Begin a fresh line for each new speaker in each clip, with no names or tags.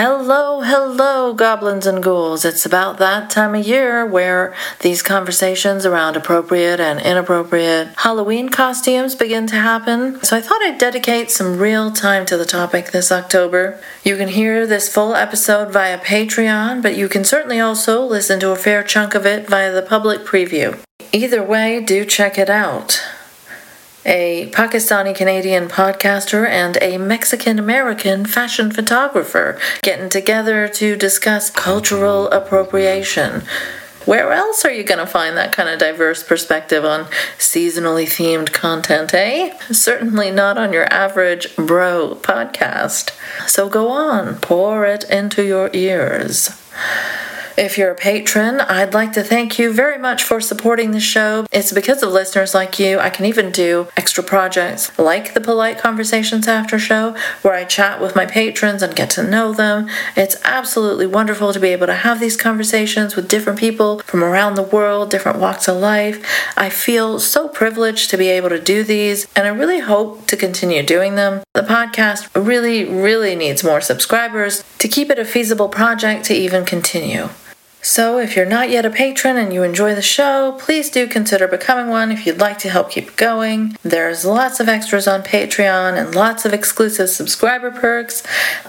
Hello, hello, goblins and ghouls. It's about that time of year where these conversations around appropriate and inappropriate Halloween costumes begin to happen. So I thought I'd dedicate some real time to the topic this October. You can hear this full episode via Patreon, but you can certainly also listen to a fair chunk of it via the public preview. Either way, do check it out a Pakistani Canadian podcaster, and a Mexican American fashion photographer getting together to discuss cultural appropriation. Where else are you going to find that kind of diverse perspective on seasonally themed content, eh? Certainly not on your average bro podcast. So go on, pour it into your ears. If you're a patron, I'd like to thank you very much for supporting the show. It's because of listeners like you I can even do extra projects like the Polite Conversations After Show, where I chat with my patrons and get to know them. It's absolutely wonderful to be able to have these conversations with different people from around the world, different walks of life. I feel so privileged to be able to do these, and I really hope to continue doing them. The podcast really, really needs more subscribers to keep it a feasible project to even continue. So, if you're not yet a patron and you enjoy the show, please do consider becoming one if you'd like to help keep going. There's lots of extras on Patreon and lots of exclusive subscriber perks,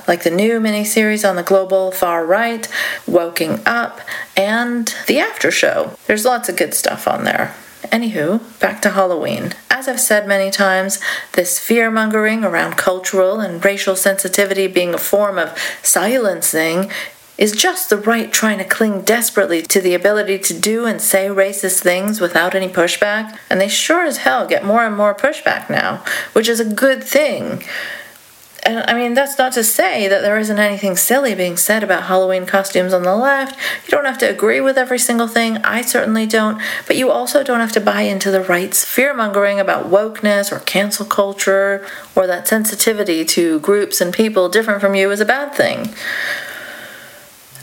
like the new miniseries on the global far right, Woking Up, and the after show. There's lots of good stuff on there. Anywho, back to Halloween. As I've said many times, this fear mongering around cultural and racial sensitivity being a form of silencing is just the right trying to cling desperately to the ability to do and say racist things without any pushback. And they sure as hell get more and more pushback now, which is a good thing. And I mean, that's not to say that there isn't anything silly being said about Halloween costumes on the left. You don't have to agree with every single thing. I certainly don't. But you also don't have to buy into the right's fear mongering about wokeness or cancel culture or that sensitivity to groups and people different from you is a bad thing.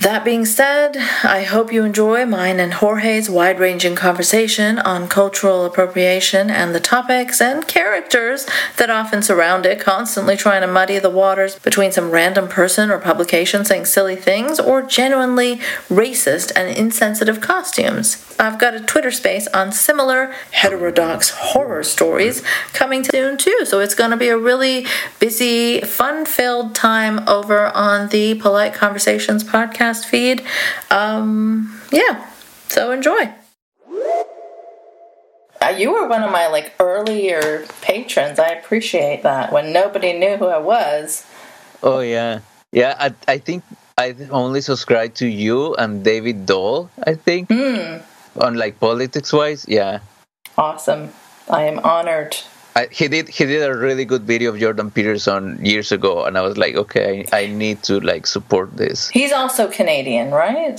That being said, I hope you enjoy mine and Jorge's wide ranging conversation on cultural appropriation and the topics and characters that often surround it, constantly trying to muddy the waters between some random person or publication saying silly things or genuinely racist and insensitive costumes. I've got a Twitter space on similar heterodox horror stories coming soon too, so it's going to be a really busy, fun filled time over on the Polite Conversations podcast podcast feed. Um, yeah, so enjoy. Uh, you were one of my like earlier patrons. I appreciate that when nobody knew who I was.
Oh yeah, yeah. I I think I only subscribed to you and David Doel. I think
mm.
on like politics wise. Yeah.
Awesome. I am honored.
I, he did he did a really good video of Jordan Peterson years ago, and I was like, okay, I, I need to like support this.
He's also Canadian, right?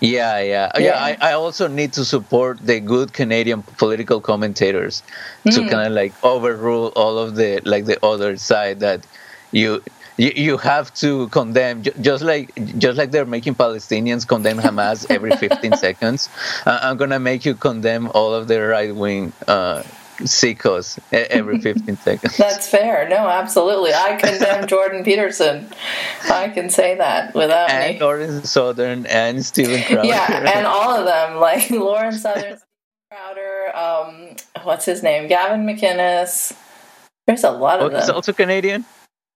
Yeah, yeah, yeah. yeah I, I also need to support the good Canadian political commentators mm. to kind of like overrule all of the like the other side that you you, you have to condemn just like just like they're making Palestinians condemn Hamas every 15 seconds. Uh, I'm gonna make you condemn all of the right wing uh, sickos every 15 seconds.
That's fair. No, absolutely. I condemn Jordan Peterson. I can say that without
and
me.
Lauren Southern and Steven Crowder.
Yeah, and all of them, like Lauren Southern, Crowder, um, what's his name? Gavin McInnes. There's a lot of oh, them.
He's also Canadian?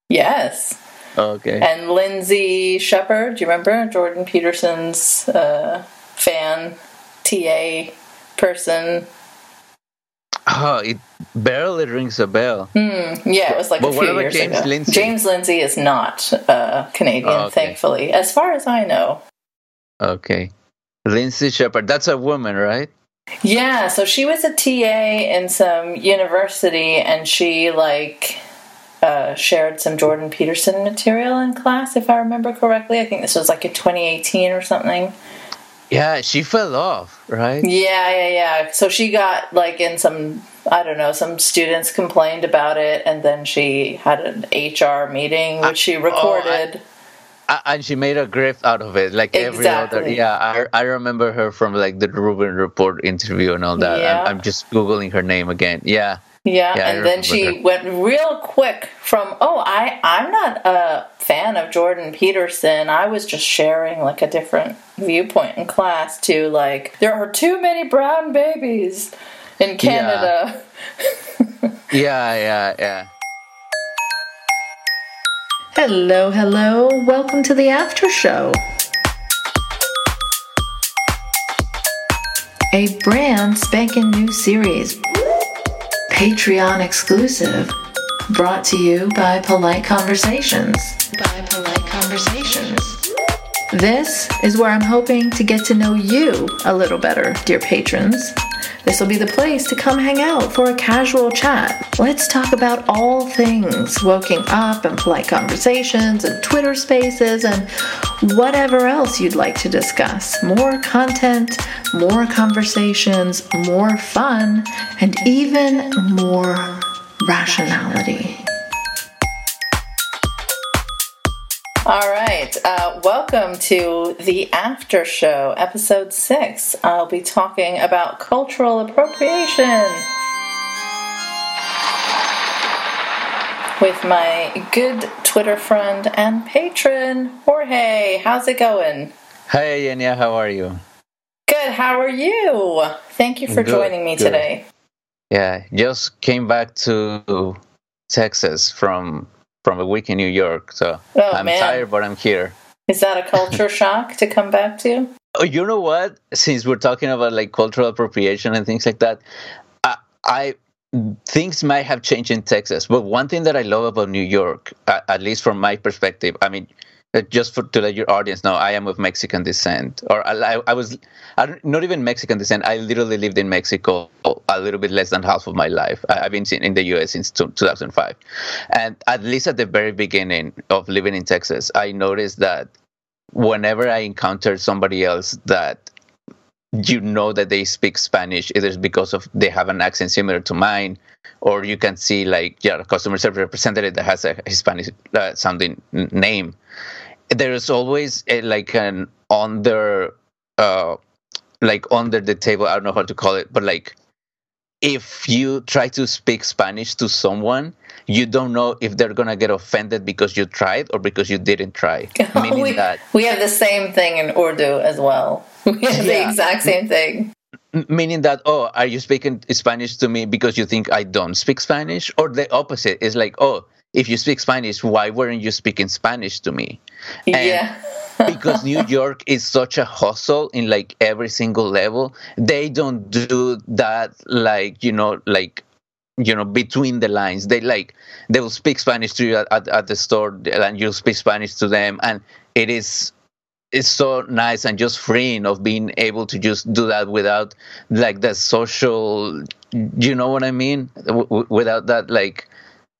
Yes.
okay.
And Lindsay Shepherd, do you remember? Jordan Peterson's uh, fan, TA person.
Oh, it barely rings a bell.
Mm, yeah, it was like but a few years
James
ago.
Lindsay?
James Lindsay is not uh, Canadian, oh, okay. thankfully, as far as I know.
Okay, Lindsay Shepherd. That's a woman, right?
Yeah, so she was a TA in some university, and she like uh, shared some Jordan Peterson material in class, if I remember correctly. I think this was like in 2018 or something.
Yeah, she fell off, right?
Yeah, yeah, yeah. So she got like in some I don't know, some students complained about it and then she had an HR meeting which she recorded. Oh,
I, I, and she made a grift out of it, like exactly. every other. Yeah, I, I remember her from like the Rubin Report interview and all that. Yeah. I'm, I'm just googling her name again. Yeah,
Yeah, yeah and then she her. went real quick from, oh, I, I'm not a fan of Jordan Peterson. I was just sharing like a different viewpoint in class to like, there are too many brown babies in Canada.
Yeah, yeah, yeah. yeah.
Hello, hello. Welcome to the after show. A brand spanking new series, Patreon exclusive, brought to you by Polite Conversations. By Polite Conversations. This is where I'm hoping to get to know you a little better, dear patrons. This will be the place to come hang out for a casual chat. Let's talk about all things woking up and polite conversations and Twitter spaces and whatever else you'd like to discuss. More content, more conversations, more fun, and even more rationality. All right. Uh, welcome to the after show, episode six. I'll be talking about cultural appropriation with my good Twitter friend and patron, Jorge. How's it going?
Hey, Enya. How are you?
Good. How are you? Thank you for good, joining me good. today.
Yeah, just came back to Texas from from a week in New York. So oh, I'm man. tired, but I'm here.
Is that a culture shock to come back to?
Oh, you know what? Since we're talking about like cultural appropriation and things like that, I, I things might have changed in Texas. But one thing that I love about New York, at, at least from my perspective, I mean, just for to let your audience know, I am of Mexican descent, or I, I was I not even Mexican descent. I literally lived in Mexico a little bit less than half of my life. I, have been in the U.S. since 2005, and at least at the very beginning of living in Texas, I noticed that whenever I encountered somebody else that you know that they speak Spanish, either because of they have an accent similar to mine, or you can see like yeah, customer service representative that has a Hispanic uh, sounding name there's always a, like an under uh like under the table i don't know how to call it but like if you try to speak spanish to someone you don't know if they're gonna get offended because you tried or because you didn't try
meaning we, that we have the same thing in urdu as well. We have yeah. the exact same thing.
Meaning that oh are you speaking spanish to me because you think i don't speak spanish? Or the opposite is like oh if you speak Spanish, why weren't you speaking Spanish to me?
And yeah.
because New York is such a hustle in like every single level, they don't do that like, you know, like you know between the lines they like they will speak spanish to you at, at, at the store and you'll speak spanish to them and it is it's so nice and just freeing of being able to just do that without like the social you know what i mean w- without that like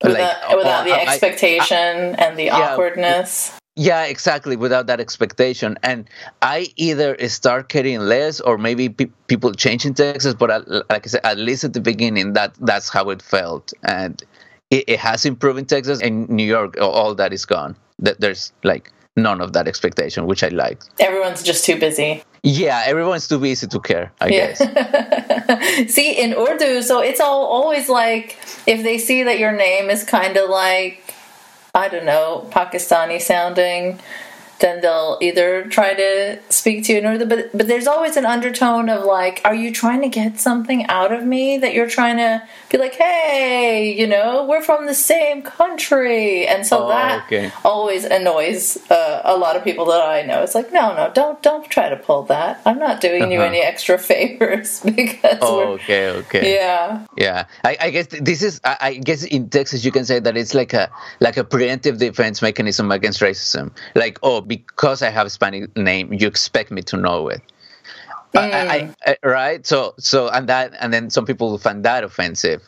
without, like, without the expectation I, I, and the yeah, awkwardness.
Yeah, exactly. Without that expectation, and I either start caring less, or maybe pe- people change in Texas. But I, like I said, at least at the beginning, that that's how it felt, and it, it has improved in Texas and New York. All that is gone. That there's like none of that expectation, which I like.
Everyone's just too busy.
Yeah, everyone's too busy to care, I yeah.
guess. see, in Urdu, so it's all always like if they see that your name is kind of like, I don't know, Pakistani sounding, then they'll either try to speak to you in Urdu, but but there's always an undertone of like, are you trying to get something out of me that you're trying to be like, hey, you know, we're from the same country, and so oh, that okay. always annoys uh, a lot of people that I know. It's like, no, no, don't don't try to pull that. I'm not doing uh-huh. you any extra favors because.
Oh, okay, okay.
Yeah.
Yeah, I, I guess this is. I, I guess in Texas you can say that it's like a like a preemptive defense mechanism against racism. Like, oh because I have a Spanish name, you expect me to know it. Mm. I, I, right? So, so, and that, and then some people will find that offensive.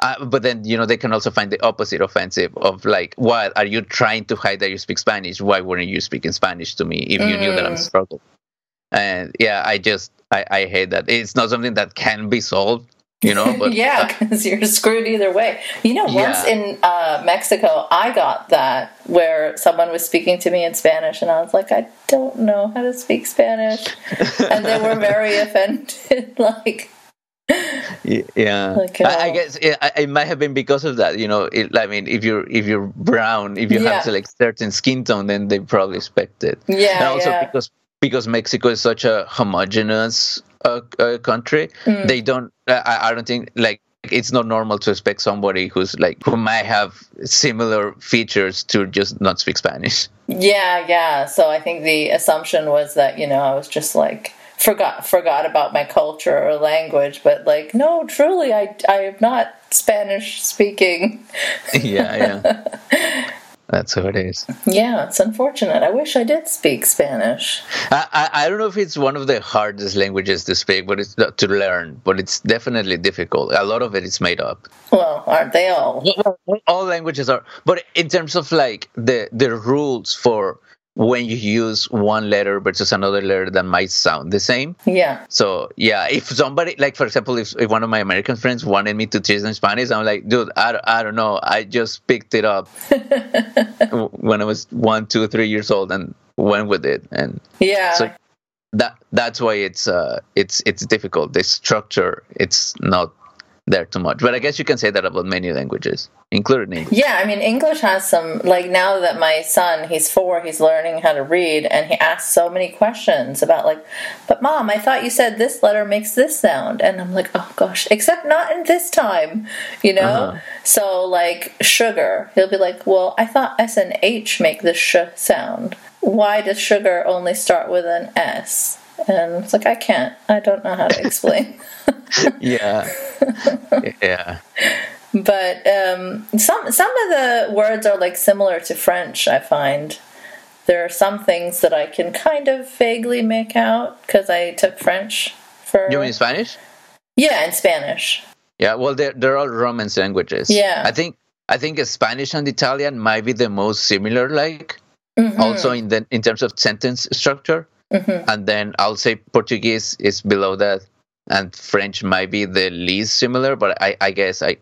Uh, but then, you know, they can also find the opposite offensive of like, what are you trying to hide that you speak Spanish? Why weren't you speaking Spanish to me if you mm. knew that I'm mm. struggling? And yeah, I just, I, I hate that. It's not something that can be solved you know
but yeah because uh, you're screwed either way you know once yeah. in uh, mexico i got that where someone was speaking to me in spanish and i was like i don't know how to speak spanish and they were very offended like
yeah okay. I, I, guess it, it, might have been because of that you know it, i mean if you're if you're brown if you yeah. have like certain skin tone then they probably expect it
yeah
and also
yeah.
because because mexico is such a homogenous uh, uh, country mm. they don't I, I don't think like it's not normal to expect somebody who's like who might have similar features to just not speak spanish.
Yeah yeah. So i think the assumption was that you know i was just like forgot forgot about my culture or language but like no truly i i am not spanish speaking
yeah yeah that's how it is.
Yeah it's unfortunate. I wish i did speak spanish.
I, I, I don't know if it's one of the hardest languages to speak but it's not to learn but it's definitely difficult. A lot of it is made up.
Well aren't they all?
All languages are but in terms of like the the rules for when you use one letter versus another letter that might sound the same.
Yeah.
So yeah, if somebody like for example, if, if one of my American friends wanted me to teach them Spanish, I'm like, dude, I, I don't know, I just picked it up when I was one, two, three years old and went with it, and
yeah. So
that that's why it's uh it's it's difficult. The structure it's not there too much. But I guess you can say that about many languages, including English.
Yeah, I mean, English has some, like now that my son, he's four, he's learning how to read, and he asks so many questions about, like, but mom, I thought you said this letter makes this sound. And I'm like, oh gosh, except not in this time, you know? Uh-huh. So, like, sugar, he'll be like, well, I thought S and H make the sh sound. Why does sugar only start with an S? And it's like, I can't, I don't know how to explain.
yeah. Yeah.
But um, some some of the words are like similar to French. I find there are some things that I can kind of vaguely make out because I took French for.
You mean Spanish?
Yeah, in Spanish.
Yeah, well, they're they're all Romance languages.
Yeah,
I think I think Spanish and Italian might be the most similar. Like, mm-hmm. also in the in terms of sentence structure. Mm-hmm. And then I'll say Portuguese is below that, and French might be the least similar. But I, I guess I,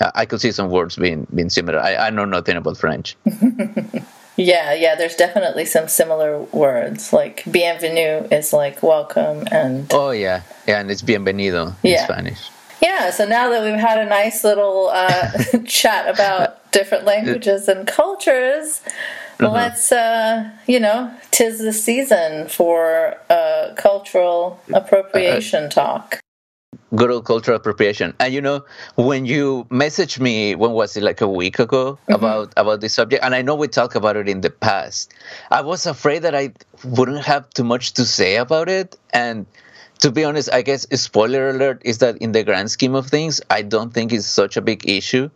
I could see some words being being similar. I, I know nothing about French.
yeah, yeah. There's definitely some similar words. Like bienvenue is like welcome, and
oh yeah, yeah, and it's bienvenido in. Spanish.
Yeah, so now that we've had a nice little uh, chat about different languages and cultures, uh-huh. Let's, uh, you know, tis the season for uh, cultural appropriation uh, talk.
Good old cultural appropriation. And you know, when you messaged me, when was it, like a week ago, mm-hmm. about about this subject, and I know we talked about it in the past. I was afraid that I wouldn't have too much to say about it, and to be honest, I guess spoiler alert is that in the grand scheme of things, I don't think it's such a big issue.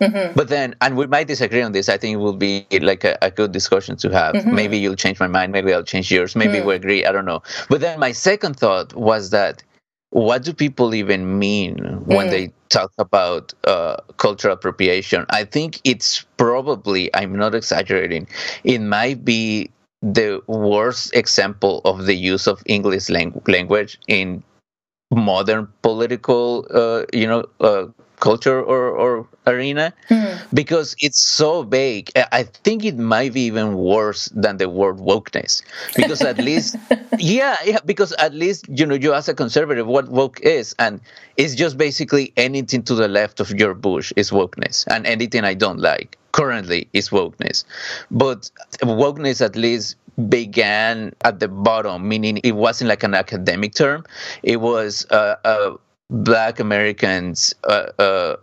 Mm-hmm. But then, and we might disagree on this. I think it will be like a, a good discussion to have. Mm-hmm. Maybe you'll change my mind. Maybe I'll change yours. Maybe mm. we agree. I don't know. But then my second thought was that what do people even mean when mm. they talk about uh, cultural appropriation? I think it's probably, I'm not exaggerating, it might be the worst example of the use of English lang- language in modern political, uh, you know, uh, culture or, or arena mm. because it's so vague. I think it might be even worse than the word wokeness because at least, yeah, yeah, because at least, you know, you as a conservative, what woke is, and it's just basically anything to the left of your bush is wokeness, and anything I don't like currently is wokeness. But wokeness at least began at the bottom, meaning it wasn't like an academic term. It was uh, uh, Black Americans' uh, uh,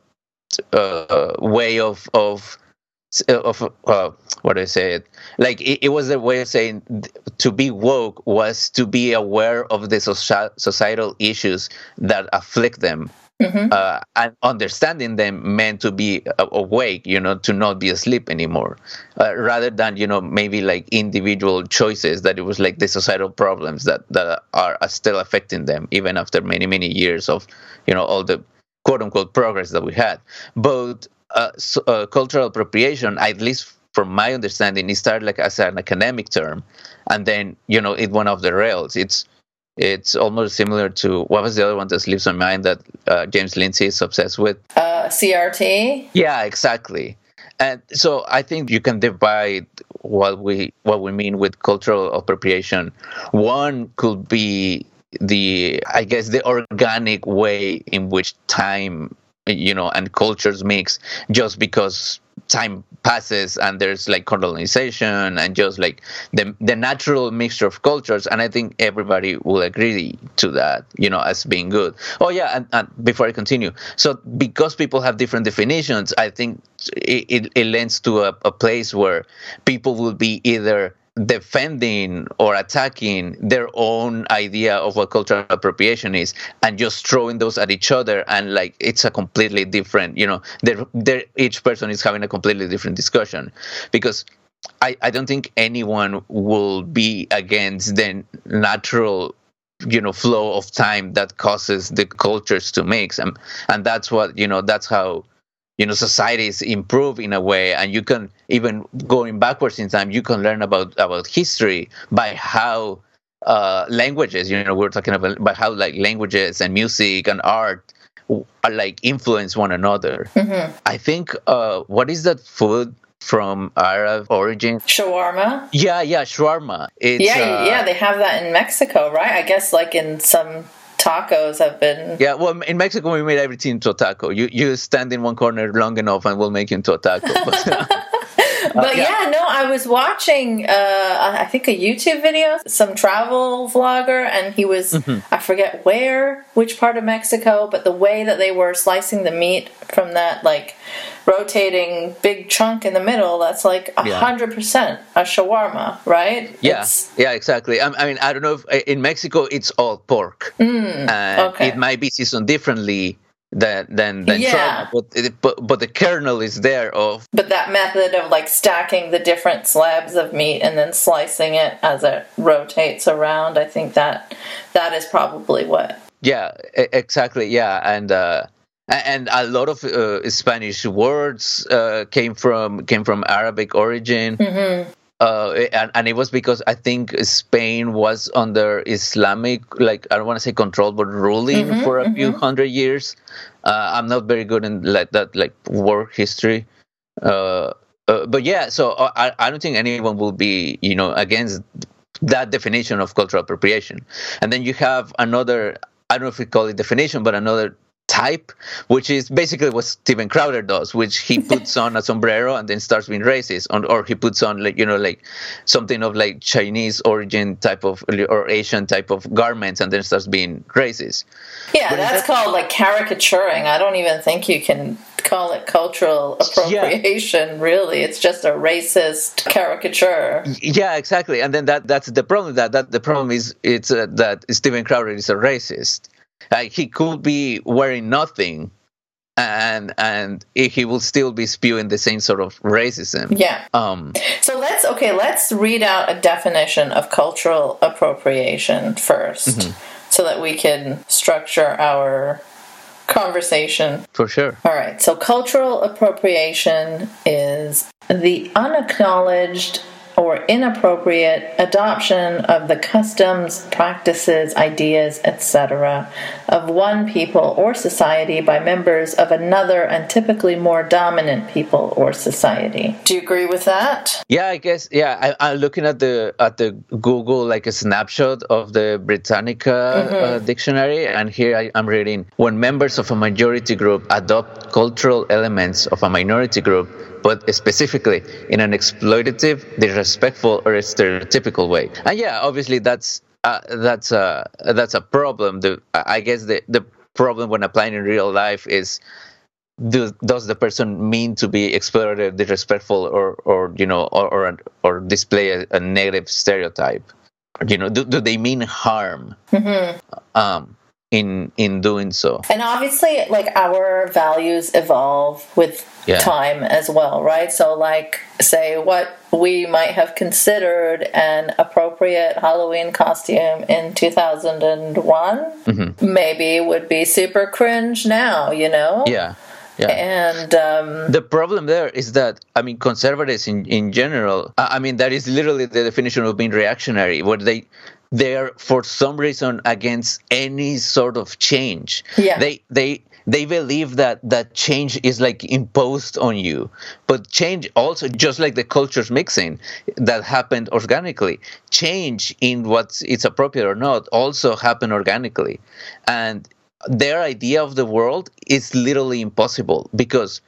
uh, way of of of uh, what I say it like it, it, was a way of saying to be woke was to be aware of the social, societal issues that afflict them Mm-hmm. Uh, and understanding them meant to be awake, you know, to not be asleep anymore, uh, rather than you know maybe like individual choices that it was like the societal problems that that are, are still affecting them even after many many years of you know all the quote unquote progress that we had. But uh, so, uh, cultural appropriation, at least from my understanding, it started like as an academic term, and then you know it went off the rails. It's it's almost similar to what was the other one that slips my mind that uh, James Lindsay is obsessed with?
Uh, CRT.
Yeah, exactly. And so I think you can divide what we what we mean with cultural appropriation. One could be the I guess the organic way in which time you know and cultures mix just because time passes and there's like colonization and just like the the natural mixture of cultures and i think everybody will agree to that you know as being good. Oh yeah and, and before i continue so because people have different definitions i think it, it, it lends to a, a place where people will be either defending or attacking their own idea of what cultural appropriation is and just throwing those at each other and like it's a completely different you know they're, they're, each person is having a completely different discussion. Because I, I don't think anyone will be against the natural you know flow of time that causes the cultures to mix. And and that's what you know that's how you know societies improve in a way and you can even going backwards in time you can learn about about history by how uh, languages you know we're talking about, about how like languages and music and art are like influence one another mm-hmm. i think uh, what is that food from Arab origin.
Shawarma.
Yeah, yeah, shawarma.
It's, yeah, uh, yeah, they have that in Mexico, right? I guess like in some tacos have been.
Yeah, well, in Mexico we made everything into a taco. You you stand in one corner long enough and we'll make you into a taco. But,
but yeah. yeah. no, I was watching, uh, I think a YouTube video, some travel vlogger, and he was, mm-hmm. I forget where, which part of Mexico, but the way that they were slicing the meat from that, like, rotating big chunk in the middle, that's like a hundred percent a shawarma, right?
Yeah, it's... yeah, exactly. I, I, mean, I don't know if uh, in Mexico it's all pork. Mm, uh, okay. It might be seasoned differently than than, than yeah. but, but but the kernel is there of.
But that method of like stacking the different slabs of meat and then slicing it as it rotates around, I think that that is probably what.
Yeah, exactly. Yeah, and. uh and a lot of uh, Spanish words uh, came from came from Arabic origin. Mm-hmm. Uh, and, and, it was because I think Spain was under Islamic, like I don't want to say control, but ruling mm-hmm, for a mm-hmm. few hundred years. Uh, I'm not very good in like that, like war history. Uh, uh but yeah, so I, I don't think anyone will be, you know, against that definition of cultural appropriation. And then you have another, I don't know if we call it definition, but another type, which is basically what Steven Crowder does, which he puts on a sombrero and then starts being racist, on, or he puts on like you know like something of like Chinese origin type of or Asian type of garments and then starts being racist.
Yeah, but that's called like caricaturing. I don't even think you can call it cultural appropriation yeah. really it's just a racist caricature
yeah exactly and then that that's the problem that that the problem is it's uh, that Steven Crowder is a racist like he could be wearing nothing and and he will still be spewing the same sort of racism.
Yeah. Um. So let's okay. Let's read out a definition of cultural appropriation 1st mm-hmm. so that we can structure our conversation.
For sure.
All right. So cultural appropriation is the unacknowledged or inappropriate adoption of the customs, practices, ideas, etc., of one people or society by members of another and typically more dominant people or society. Do you agree with that?
Yeah, I guess. Yeah, I, am looking at the at the Google like a snapshot of the Britannica mm-hmm. uh, dictionary, and here I, I'm reading: when members of a majority group adopt cultural elements of a minority group but specifically in an exploitative, disrespectful, or stereotypical way. And yeah, obviously that's uh, that's a that's a problem. The I guess the the problem when applying in real life is do, does the person mean to be exploitative, disrespectful, or or you know or or, or display a, a negative stereotype? You know, do, do they mean harm? Mm-hmm. Um, in in doing so
and obviously like our values evolve with yeah. time as well right so like say what we might have considered an appropriate halloween costume in 2001 mm-hmm. maybe would be super cringe now you know
yeah yeah.
And um,
the problem there is that I mean conservatives in in general. I mean that is literally the definition of being reactionary. What they they're for some reason against any sort of change.
Yeah.
They they they believe that that change is like imposed on you. But change also just like the cultures mixing that happened organically change in what it's appropriate or not also happen organically. And their idea of the world is literally impossible because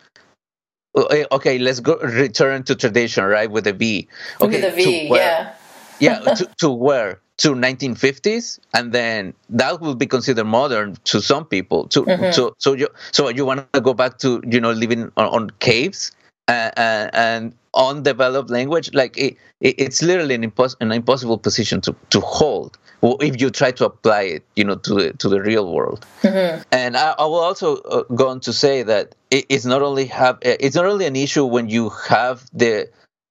uh, okay let's go return to tradition right with the v. Okay
with the v yeah.
Yeah to, to where to 1950s and then that will be considered modern to some people to mm-hmm. so so you so you want to go back to you know living on, on caves uh, uh, and undeveloped language like it, it, it's literally an, impos- an impossible position to to hold if you try to apply it you know to the to the real world mm-hmm. and I, I, will also uh, go on to say that it, it's not only have it's not only an issue when you have the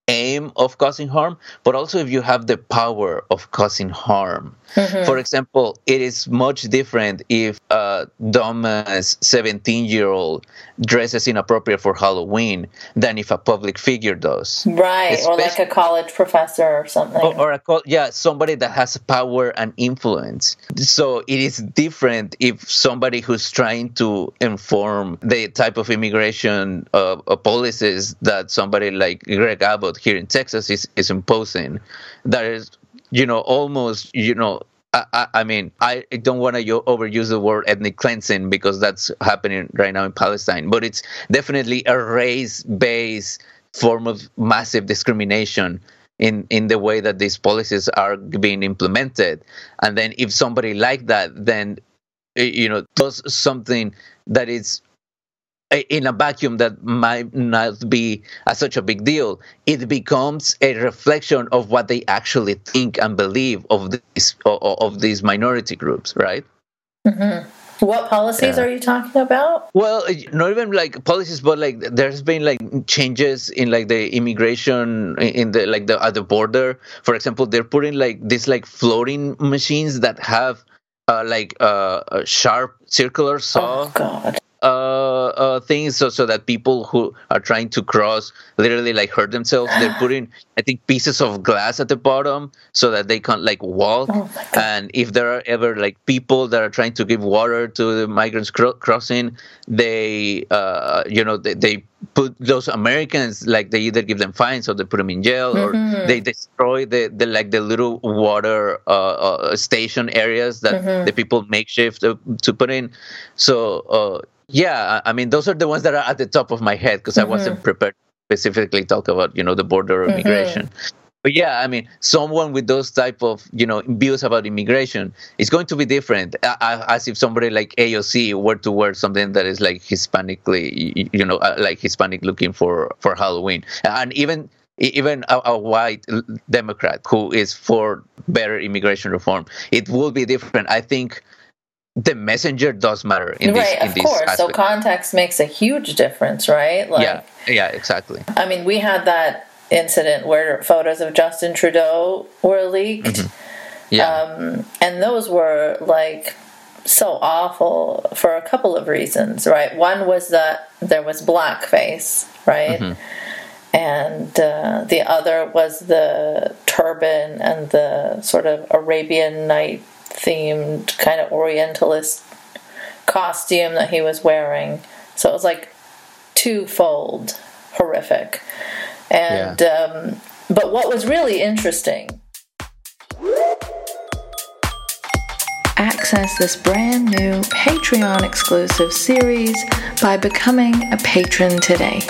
aim of causing harm, but also if you have the power of causing harm. Mm-hmm. For example, it is much different if a dumbass 17 year old dresses inappropriate for Halloween than if a public figure does.
Right, Especially, or like a college professor or something. Or,
or a, yeah, somebody that has power and influence. So it is different if somebody who's trying to inform the type of immigration uh, policies that somebody like Greg Abbott here in Texas is, is imposing. That is you know, almost, you know, I, I, mean, I don't want to overuse the word ethnic cleansing because that's happening right now in Palestine, but it's definitely a race based form of massive discrimination in, in the way that these policies are being implemented. And then if somebody like that, then, you know, does something that is in a vacuum that might not be a, such a big deal, it becomes a reflection of what they actually think and believe of these of these minority groups, right?
Mm-hmm. What policies yeah. are you talking about?
Well, not even like policies, but like there's been like changes in like the immigration in the like the at the border. For example, they're putting like these like floating machines that have uh, like uh, a sharp circular saw.
Oh God
uh, uh, things so, so that people who are trying to cross literally like hurt themselves they're putting i think pieces of glass at the bottom so that they can't like walk oh and if there are ever like people that are trying to give water to the migrants cro- crossing they uh, you know they, they put those Americans like they either give them fines or they put them in jail or mm-hmm. they destroy the, the like the little water uh, uh, station areas that mm-hmm. the people makeshift to, to put in. So uh, yeah, I mean those are the ones that are at the top of my head because mm-hmm. I wasn't prepared specifically talk about you know the border mm-hmm. immigration but yeah i mean someone with those type of you know views about immigration is going to be different as if somebody like aoc were to wear something that is like hispanically you know uh, like hispanic looking for for halloween and even even a, a, white democrat who is for better immigration reform it will be different i think the messenger does matter in
right,
this,
of course. Aspect. So context makes a huge difference, right?
Like, yeah, yeah, exactly.
I mean, we had that incident where photos of Justin Trudeau were leaked. Mm-hmm. Yeah. Um, and those were like so awful for a couple of reasons, right? One was that there was blackface, right? Mm-hmm. And uh, the other was the turban and the sort of Arabian Night themed kind of Orientalist costume that he was wearing. So it was like twofold horrific. And yeah. um, but what was really interesting. Access this brand new Patreon exclusive series by becoming a patron today.